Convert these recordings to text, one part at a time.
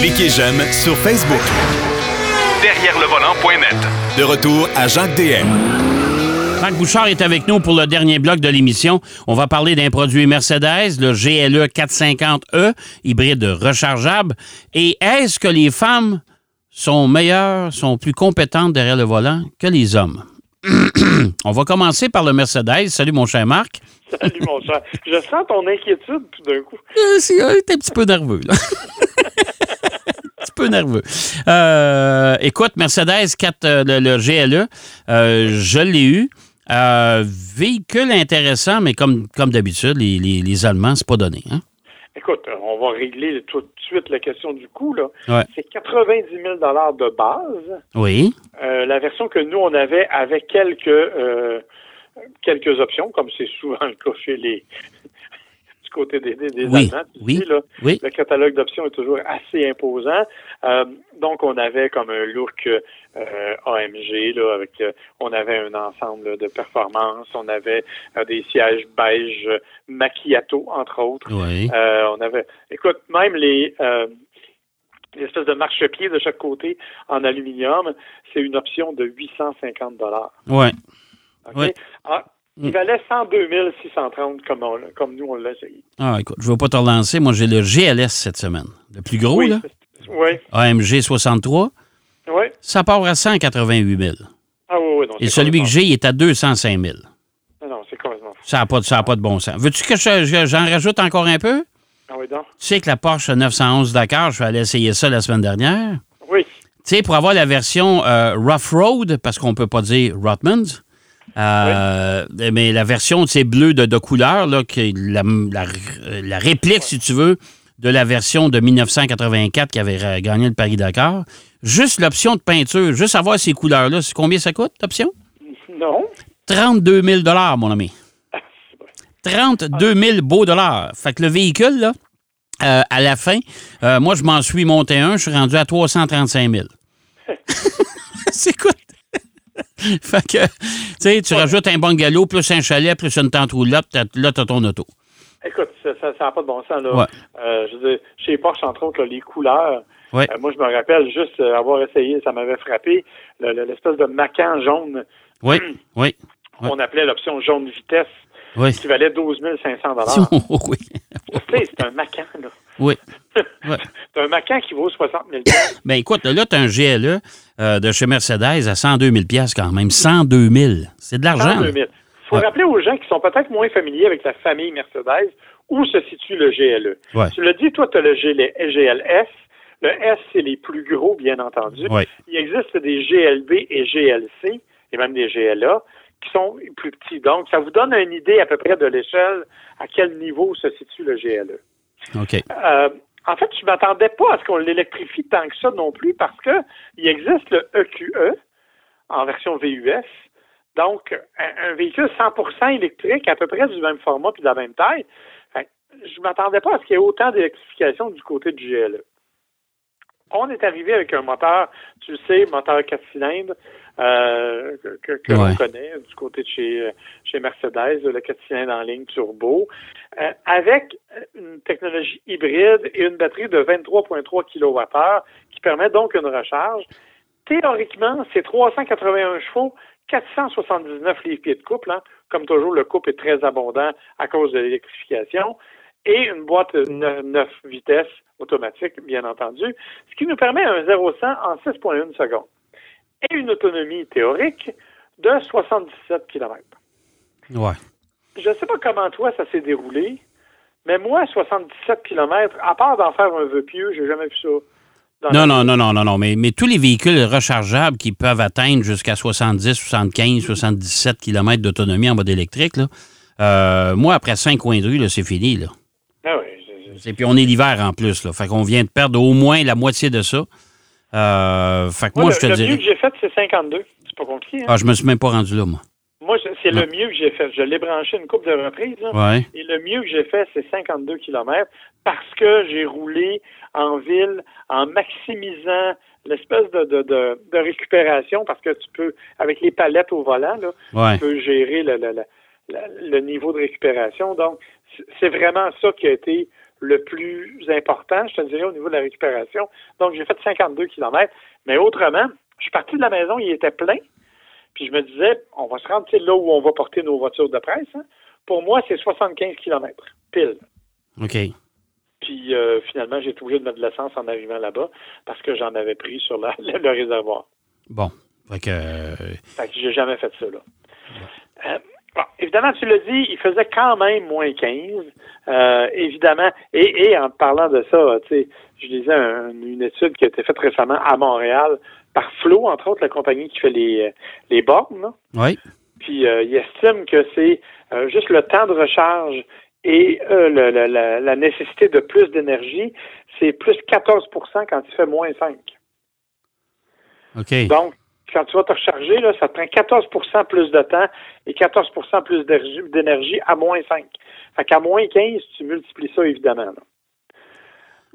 Cliquez j'aime sur Facebook. Derrière le volant.net. De retour à Jacques DM. Franck Bouchard est avec nous pour le dernier bloc de l'émission. On va parler d'un produit Mercedes, le GLE 450E, hybride rechargeable. Et est-ce que les femmes sont meilleures, sont plus compétentes derrière le volant que les hommes? On va commencer par le Mercedes. Salut, mon cher Marc. Salut, mon cher. Je sens ton inquiétude tout d'un coup. Euh, c'est- T'es un petit peu nerveux, là. peu nerveux. Euh, écoute, Mercedes 4, euh, le, le GLE, euh, je l'ai eu. Euh, véhicule intéressant, mais comme, comme d'habitude, les, les- les Allemands, c'est pas donné. Hein? Écoute, on va régler tout de suite la question du coût. Ouais. C'est 90 000 de base. Oui. Euh, la version que nous, on avait avec quelques, euh, quelques options, comme c'est souvent le cas chez les côté des, des, des Oui, Allemands. tu oui, là, oui. Le catalogue d'options est toujours assez imposant. Euh, donc, on avait comme un look euh, AMG, là, avec euh, on avait un ensemble de performances, on avait des sièges beige macchiato, entre autres. Oui. On avait, écoute, même les, les espèces de marchepieds de chaque côté en aluminium, c'est une option de 850 dollars. Ouais. OK? Ouais. Ah, il Mm. valait 102 630 comme, on comme nous on l'a essayé. Ah, écoute, je ne vais pas te relancer. Moi, j'ai le GLS cette semaine. Le plus gros, oui, là. oui, AMG 63. oui. Ça part à 188 000. Ah oui, oui. non, Et celui que j'ai, il est à 205 000. Non, non, c'est complètement fou. Ça n'a pas, pas de bon sens. Veux-tu que je- je- j'en rajoute encore un peu? Ah oui, donc. Tu sais que la Porsche 911 Dakar, je suis allé essayer ça la semaine dernière. Oui, Tu sais, pour avoir la version euh, Rough Road, parce qu'on peut pas dire Rotmans, euh, mais la version, tu sais, bleue de, de couleur, là, qui est la, la- la réplique, si tu veux, de la version de 1984 qui avait gagné le Paris-Dakar. Juste l'option de peinture, juste avoir ces couleurs-là, c'est combien ça coûte, l'option? non. 32 000 mon ami. Ah, c'est bon. 32 000 beaux dollars. Fait que le véhicule, là, euh, à la fin, euh, moi, je m'en suis monté un, je suis rendu à 335 000. C'est quoi? fait que, tu sais, tu rajoutes un bungalow, plus un chalet, plus une tente roulotte, là, t'as ton auto. Écoute, ça n'a ça, pas de bon sens. Là. Ouais. Euh, je veux dire, chez Porsche, entre autres, là, les couleurs, Ouais. euh, moi, je me rappelle juste euh, avoir essayé, ça m'avait frappé, le- le- l'espèce de macan jaune Oui, oui, Ouais. qu'on appelait l'option jaune vitesse, oui. qui valait 12 500 oui, Tu sais, c'est un macan, là. oui. Ouais. c'est un macan qui vaut 60 000 Ben écoute, là, t'as un GLE euh, de chez Mercedes à 102 000 quand même. 102 000. C'est de l'argent. 102 là. 000. Il faut Ouais. rappeler aux gens qui sont peut-être moins familiers avec la famille Mercedes où se situe le GLE. Ouais. Tu l'as dit, toi, tu as le GL- GLS. Le S, c'est les plus gros, bien entendu. Il existe des GLB et GLC, et même des GLA, qui sont plus petits. Donc, ça vous donne une idée à peu près de l'échelle à quel niveau se situe le GLE. OK. Euh, en fait, je m'attendais pas à ce qu'on l'électrifie tant que ça non plus parce que il existe le EQE en version VUS. Donc, un, un véhicule 100% électrique à peu près du même format puis de la même taille. Fait je m'attendais pas à ce qu'il y ait autant d'électrification du côté du GLE. On est arrivé avec un moteur, tu le sais, moteur 4 cylindres euh, que, que, Ouais. l'on connaît du côté de chez, chez Mercedes, le 4 cylindres en ligne turbo, euh, avec technologie hybride et une batterie de 23,3 kWh qui permet donc une recharge. Théoriquement, c'est 381 chevaux, 479 livres-pieds de couple. hein. Comme toujours, le couple est très abondant à cause de l'électrification. Et une boîte 9 vitesses automatique, bien entendu, ce qui nous permet un 0-100 en 6,1 secondes. Et une autonomie théorique de 77 km. Ouais. Je ne sais pas comment toi ça s'est déroulé, mais moi, 77 km, à part d'en faire un vœu pieux, j'ai jamais vu ça. Non, non, non, non, non, non. Mais, mais tous les véhicules rechargeables qui peuvent atteindre jusqu'à 70, 75, 77 km d'autonomie en mode électrique, là, euh, moi, après 5 coins de rue, c'est fini. Là. Ah oui, Et puis on est l'hiver en plus. Là. Fait qu'on vient de perdre au moins la moitié de ça. Euh, fait que moi, Moi, je te le, le mieux que j'ai fait, c'est 52. C'est pas compliqué. Hein? Ah, je me suis même pas rendu là, moi. Moi, c'est le mieux que j'ai fait. Je l'ai branché une couple de reprises. là. Ouais. Et le mieux que j'ai fait, c'est 52 km parce que j'ai roulé en ville en maximisant l'espèce de, de, de, de récupération parce que tu peux, avec les palettes au volant, là, Ouais. tu peux gérer le, le, le, niveau de récupération. Donc, c'est- c'est vraiment ça qui a été le plus important, je te dirais, au niveau de la récupération. Donc, j'ai fait 52 km. Mais autrement, je suis parti de la maison, il était plein. Puis je me disais, on va se rendre là où on va porter nos voitures de presse. Hein. Pour moi, c'est 75 km, pile. OK. Puis euh, finalement, j'ai été obligé de mettre de l'essence en arrivant là-bas parce que j'en avais pris sur la, le, réservoir. Bon. Fait que. Euh, fait que j'ai jamais fait ça, là. Euh, bon, évidemment, tu l'as dit, il faisait quand même moins 15. évidemment, et, et, en parlant de ça, tu sais, je disais une étude qui a été faite récemment à Montréal par Flo, entre autres, la compagnie qui fait les, les bornes. Oui. Puis il estime que c'est juste le temps de recharge et euh, la, nécessité de plus d'énergie, c'est plus 14% quand tu fais moins 5. OK. Donc, quand tu vas te recharger, là, ça te prend 14% plus de temps et 14% plus d'énergie à moins 5. Fait qu'à moins 15, tu multiplies ça, évidemment.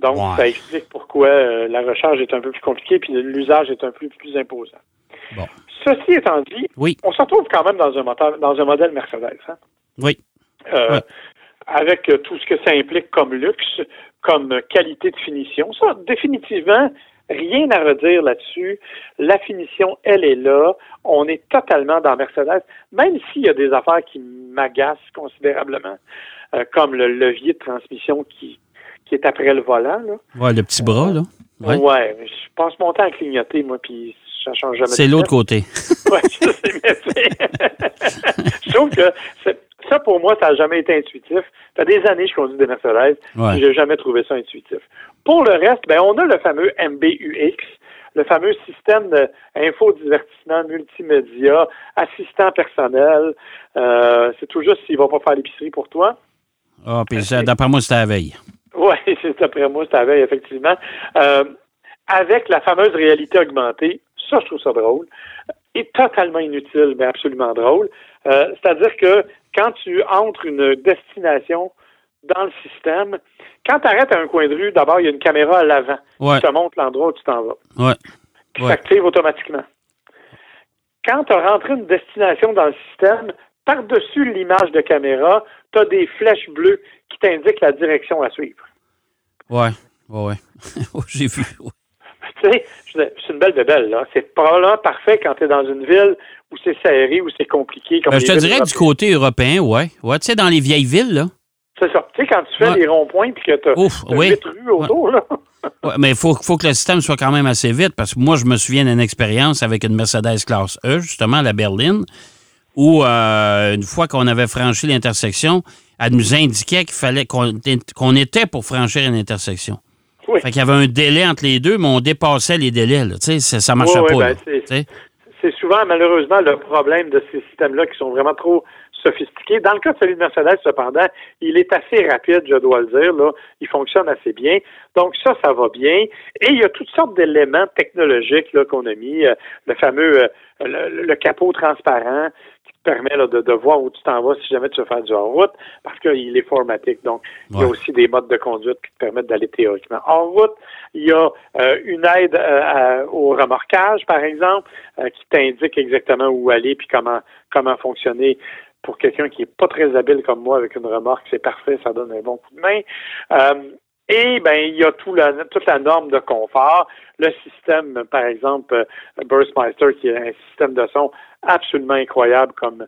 Donc, ça explique pourquoi euh, la recharge est un peu plus compliquée puis l'usage est un peu plus imposant. Bon. Ceci étant dit, oui. on se retrouve quand même dans un, moteur, dans un modèle Mercedes. Hein? Oui. Euh, avec euh, tout ce que ça implique comme luxe, comme qualité de finition. Ça, définitivement, rien à redire là-dessus. La finition, elle est là. On est totalement dans Mercedes, même s'il y a des affaires qui m'agacent considérablement, euh, comme le levier de transmission qui, qui est après le volant. Là. Ouais, le petit bras, là. Ouais. ouais je passe mon temps à clignoter, moi, puis ça change jamais. C'est l'autre côté. oui, je sais, mais je trouve que ça, pour moi, ça n'a jamais été intuitif. Ça fait des années que je conduis des Mercedes, ouais. n'ai jamais trouvé ça intuitif. Pour le reste, ben, on a le fameux MBUX, le fameux système d'infodivertissement multimédia, assistant personnel. Euh, c'est tout juste s'il ne va pas faire l'épicerie pour toi. Ah, puis d'après moi, c'était la veille. Oui, d'après moi, c'était la veille, effectivement. Euh, avec la fameuse réalité augmentée, ça, je trouve ça drôle, est totalement inutile, mais absolument drôle. Euh, c'est-à-dire que quand tu entres une destination dans le système, quand tu arrêtes à un coin de rue, d'abord, il y a une caméra à l'avant ouais. qui te montre l'endroit où tu t'en vas. Ouais. Qui s'active automatiquement. Quand tu as rentré une destination dans le système, par-dessus l'image de caméra, tu as des flèches bleues qui t'indiquent la direction à suivre. Ouais, ouais, ouais. J'ai vu. Tu sais, c'est une belle bébelle, là. C'est probablement parfait quand tu es dans une ville où c'est serré, où c'est compliqué. Comme ben, je te dirais du côté européen, ouais. Ouais, tu sais, dans les vieilles villes, là. C'est ça. Tu sais, quand tu fais ouais. les ronds-points puis que tu as, oui. rues autour, là. ouais, mais il faut, faut que le système soit quand même assez vite parce que moi, je me souviens d'une expérience avec une Mercedes classe E, justement, à la Berline, où euh, une fois qu'on avait franchi l'intersection, elle nous indiquait qu'il fallait qu'on qu était pour franchir une intersection. Oui. Fait qu'il y avait un délai entre les deux, mais on dépassait les délais. Là. Ça, ça marchait oui, pas. Ben, c'est souvent, malheureusement, le problème de ces systèmes-là qui sont vraiment trop sophistiqués. Dans le cas de celui de Mercedes, cependant, il est assez rapide, je dois le dire. Là. Il fonctionne assez bien. Donc ça, ça va bien. Et il y a toutes sortes d'éléments technologiques qu'on a mis. Euh, le fameux euh, le, le, capot transparent permet là, de, de, voir où tu t'en vas si jamais tu veux faire du hors-route, parce qu'il est formatique. Donc, ouais. il y a aussi des modes de conduite qui te permettent d'aller théoriquement hors-route. Il y a euh, une aide euh, au remorquage, par exemple, euh, qui t'indique exactement où aller puis comment comment fonctionner pour quelqu'un qui est pas très habile comme moi avec une remorque, c'est parfait, ça donne un bon coup de main. Euh, et ben il y a tout la, toute la norme de confort, le système, par exemple, Burstmeister, qui est un système de son absolument incroyable comme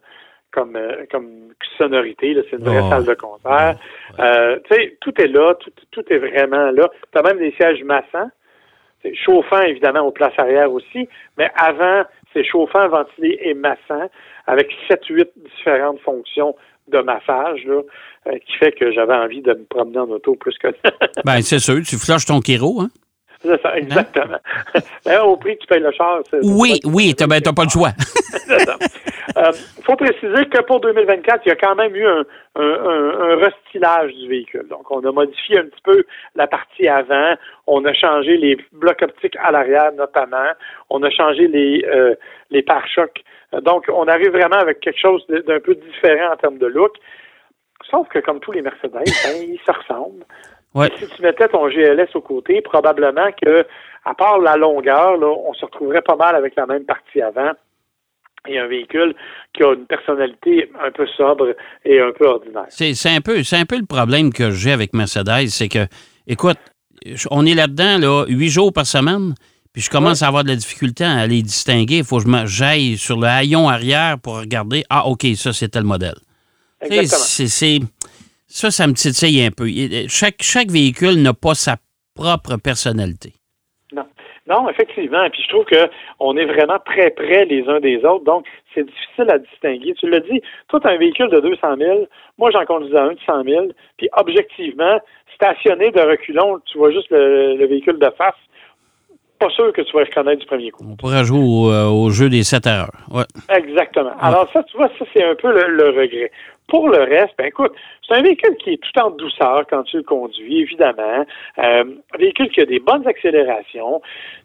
comme comme sonorité, c'est une vraie Oh. salle de concert. Euh, tu sais, tout est là, tout, tout est vraiment là. Tu as même des sièges massants. C'est chauffant, évidemment, aux places arrière aussi, mais avant, c'est chauffant, ventilé et massant, avec 7-8 différentes fonctions de massage, là, euh, qui fait que j'avais envie de me promener en auto plus que... ben, c'est sûr, tu flushes ton Kiro, hein? C'est ça, exactement. Hein? au prix que tu payes le char. Oui, oui, tu n'as ben, pas le choix. Il euh, faut préciser que pour 2024, il y a quand même eu un, un, un, un, restylage du véhicule. Donc, on a modifié un petit peu la partie avant. On a changé les blocs optiques à l'arrière, notamment. On a changé les, euh, les pare-chocs. Donc, on arrive vraiment avec quelque chose d'un peu différent en termes de look. Sauf que, comme tous les Mercedes, ben, ils se ressemblent. Ouais. Si tu mettais ton GLS au côté, probablement que, à part la longueur, là, on se retrouverait pas mal avec la même partie avant. et un véhicule qui a une personnalité un peu sobre et un peu ordinaire. C'est un, peu- c'est un peu le problème que j'ai avec Mercedes, c'est que, écoute, on est là-dedans, là, huit jours par semaine, puis je commence à avoir de la difficulté à les distinguer. Il faut que je me- j'aille sur le haillon arrière pour regarder, ah, OK, ça, c'est tel modèle. Exactement. c'est- ça, ça me titille un peu. Chaque, chaque véhicule n'a pas sa propre personnalité. Non. Non, effectivement. Puis je trouve que on est vraiment très près les uns des autres. Donc, c'est difficile à distinguer. Tu l'as dit, toi, tu as un véhicule de 200 000. Moi, j'en conduisais un de 100 000. Puis, objectivement, stationné de reculons, tu vois juste le, le véhicule de face. Pas sûr que tu vas reconnaître du premier coup. On pourrait jouer au, euh, au jeu des 7 erreurs. Ouais. Exactement. Alors ça, tu vois, ça, c'est un peu le, le regret. Pour le reste, ben écoute, c'est un véhicule qui est tout en douceur quand tu le conduis, évidemment. Euh, un véhicule qui a des bonnes accélérations,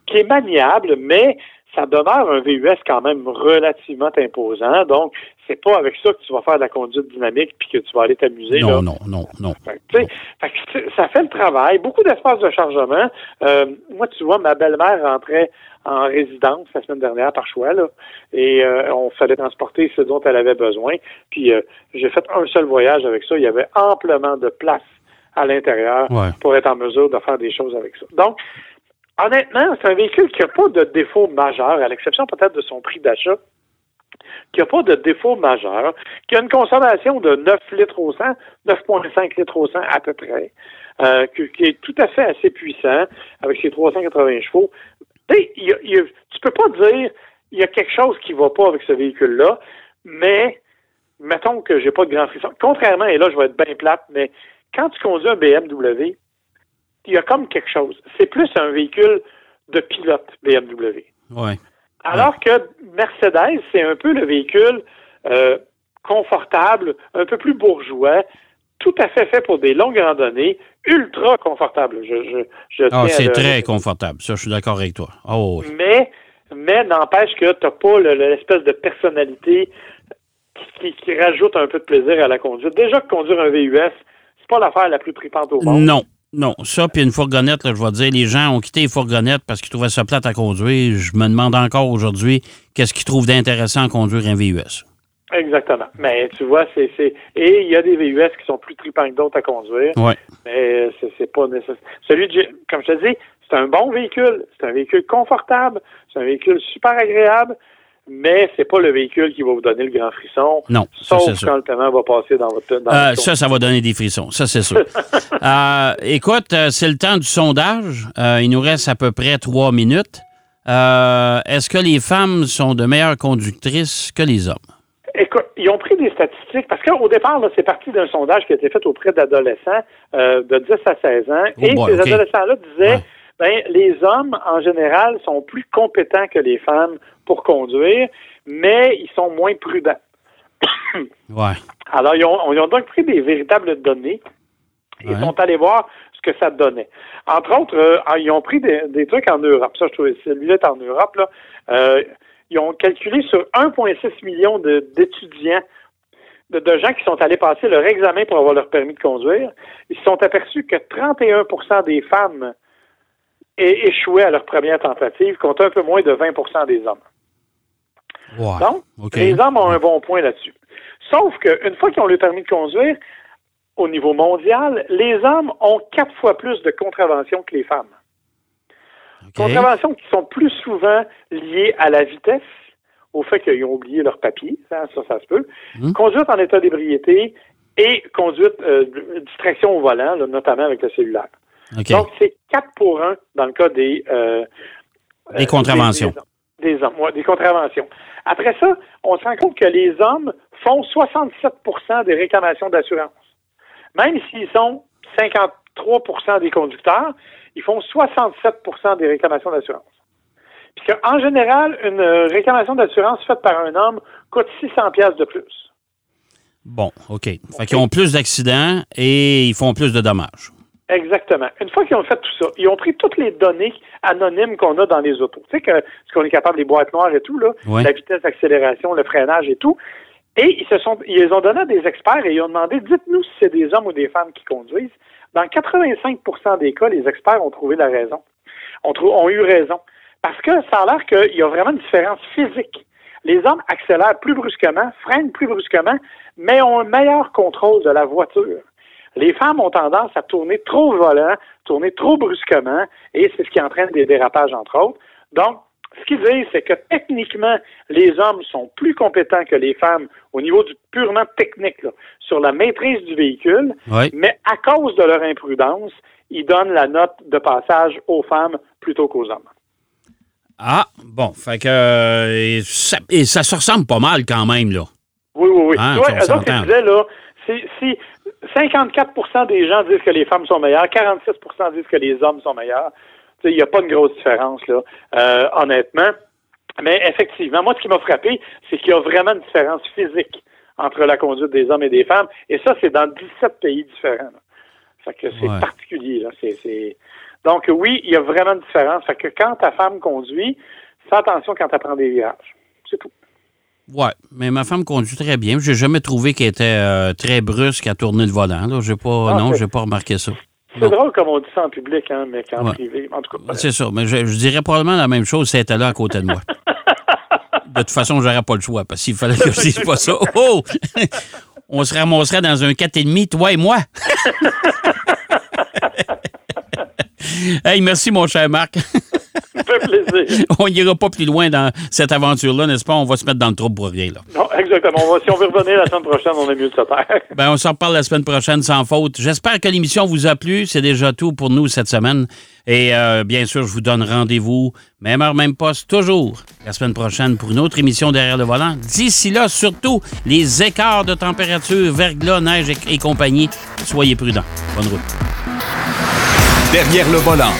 qui est maniable, mais ça demeure un VUS quand même relativement imposant. Donc, c'est pas avec ça que tu vas faire de la conduite dynamique puis que tu vas aller t'amuser. Non, non, non, non. Fait que, fait ça fait le travail, beaucoup d'espace de chargement. Euh, moi, tu vois, ma belle-mère rentrait en résidence la semaine dernière par choix, là, et euh, on fallait transporter ce dont elle avait besoin. Puis euh, j'ai fait un seul voyage avec ça. Il y avait amplement de place à l'intérieur Ouais. pour être en mesure de faire des choses avec ça. Donc, honnêtement, c'est un véhicule qui n'a pas de défaut majeur, à l'exception peut-être de son prix d'achat qui n'a pas de défaut majeur, qui a une consommation de 9 litres au 100, 9,5 litres au 100 à peu près, euh, qui, est tout à fait assez puissant avec ses 380 chevaux. Tu tu peux pas dire il y a quelque chose qui va pas avec ce véhicule-là, mais mettons que j'ai pas de grand frisson. Contrairement, et là je vais être bien plate, mais quand tu conduis un BMW, il y a comme quelque chose. C'est plus un véhicule de pilote BMW. Ouais. Alors que Mercedes, c'est un peu le véhicule euh, confortable, un peu plus bourgeois, tout à fait fait pour des longues randonnées, ultra confortable. Je, je, Ah, c'est très confortable. Ça, je suis d'accord avec toi. Oh, oui. Mais, mais n'empêche que tu n'as pas le- le- l'espèce de personnalité qui, qui- qui rajoute un peu de plaisir à la conduite. Déjà que conduire un VUS, c'est pas l'affaire la plus tripante au monde. Non. Non, ça, puis une fourgonnette, là, je vais te dire, les gens ont quitté les fourgonnettes parce qu'ils trouvaient ça plate à conduire. Je me demande encore aujourd'hui qu'est-ce qu'ils trouvent d'intéressant à conduire un VUS. Exactement. Mais tu vois, c'est. Et il y a des VUS qui sont plus tripants que d'autres à conduire. Oui. mais c'est, pas nécessaire. Celui de, comme je te dis, c'est un bon véhicule, c'est un véhicule confortable, c'est un véhicule super agréable, mais c'est pas le véhicule qui va vous donner le grand frisson. Non, ça, Sauf sûr. quand le paiement va passer dans votre dans Euh, votre ça, ça va donner des frissons, ça c'est sûr. Euh, écoute, euh, c'est le temps du sondage. Euh, il nous reste à peu près trois minutes. Est-ce que les femmes sont de meilleures conductrices que les hommes? Écoute, ils ont pris des statistiques parce qu'au départ, c'est parti d'un sondage qui a été fait auprès d'adolescents de 10 à 16 ans. Oh et boy, ces adolescents-là disaient Ouais. Ben, les hommes, en général, sont plus compétents que les femmes pour conduire, mais ils sont moins prudents. Ouais. Alors, ils ont, ils ont donc pris des véritables données et Ouais. sont allés voir ce que ça donnait. Entre autres, euh, ils ont pris des, des trucs en Europe. Ça, je trouve, celui-là est en Europe. Là. Euh, ils ont calculé sur 1,6 million de- d'étudiants, de, de gens qui sont allés passer leur examen pour avoir leur permis de conduire. Ils se sont aperçus que 31% des femmes é- échouaient à leur première tentative, contre un peu moins de 20% des hommes. Donc, les hommes ont un bon point là-dessus. Sauf qu'une fois qu'ils ont le permis de conduire, au niveau mondial, les hommes ont quatre fois plus de contraventions que les femmes. Contraventions qui sont plus souvent liées à la vitesse, au fait qu'ils ont oublié leur papier, ça, ça, ça se peut, Hmm. conduite en état d'ébriété et conduite, euh, distraction au volant, là, notamment avec le cellulaire. Donc, c'est 4 pour 1 dans le cas des... euh, Des euh, contraventions. Des, des hommes, ouais, des contraventions. Après ça, on se rend compte que les hommes font 67% des réclamations d'assurance. Même s'ils sont 53% des conducteurs, ils font 67% des réclamations d'assurance. Puis qu'en général, une euh, réclamation d'assurance faite par un homme coûte 600 pièces de plus. Bon, OK. Fait qu'ils ont plus d'accidents et ils font plus de dommages. Exactement. Une fois qu'ils ont fait tout ça, ils ont pris toutes les données anonymes qu'on a dans les autos. Tu sais que ce qu'on est capable, les boîtes noires et tout, là, Ouais. la vitesse d'accélération, le freinage et tout. Et ils se sont, ils les ont donné à des experts et ils ont demandé, dites-nous si c'est des hommes ou des femmes qui conduisent. Dans 85% des cas, les experts ont trouvé la raison. Ont, trou- ont eu raison. Parce que ça a l'air qu'il y a vraiment une différence physique. les hommes accélèrent plus brusquement, freinent plus brusquement, mais ont un meilleur contrôle de la voiture. Les femmes ont tendance à tourner trop volant, tourner trop brusquement, et c'est ce qui entraîne des dérapages, entre autres. Donc, ce qu'ils disent, c'est que techniquement, les hommes sont plus compétents que les femmes au niveau du purement technique, sur la maîtrise du véhicule, mais à cause de leur imprudence, ils donnent la note de passage aux femmes plutôt qu'aux hommes. Ah, bon, fait que euh, et ça, se ressemble pas mal quand même, là. Oui, oui, oui. Hein, donc, je disais, là, si, 54% des gens disent que les femmes sont meilleures, 46% disent que les hommes sont meilleurs, il n'y a pas une grosse différence, là, euh, honnêtement. Mais effectivement, moi, ce qui m'a frappé, c'est qu'il y a vraiment une différence physique entre la conduite des hommes et des femmes. Et ça, c'est dans 17 pays différents. Fait que c'est particulier. Là. Donc, oui, il y a vraiment une différence. Fait que quand ta femme conduit, fais attention quand elle prend des virages. C'est tout. Oui, mais ma femme conduit très bien. J'ai jamais trouvé qu'elle était euh, très brusque à tourner le volant. Là. J'ai pas, ah, non, j'ai pas remarqué ça. C'est drôle comme on dit ça en public, hein, mais qu'en privé, en tout cas. C'est ça, mais je, dirais probablement la même chose si elle était là à côté de moi. de toute façon, j'aurais pas le choix, parce qu'il fallait que je dise pas ça. Oh! on se ramasserait dans un 4,5, toi et moi. hey, merci, mon cher Marc. Plaisir. on n'ira pas plus loin dans cette aventure-là, n'est-ce pas? On va se mettre dans le trou pour rien. Là. Non, exactement. si on veut revenir la semaine prochaine, on est mieux de se taire. Ben, on s'en reparle la semaine prochaine sans faute. J'espère que l'émission vous a plu. C'est déjà tout pour nous cette semaine. Et euh, bien sûr, je vous donne rendez-vous, même heure, même poste, toujours la semaine prochaine pour une autre émission derrière le volant. D'ici là, surtout, les écarts de température, verglas, neige et compagnie. Soyez prudents. Bonne route. Derrière le volant.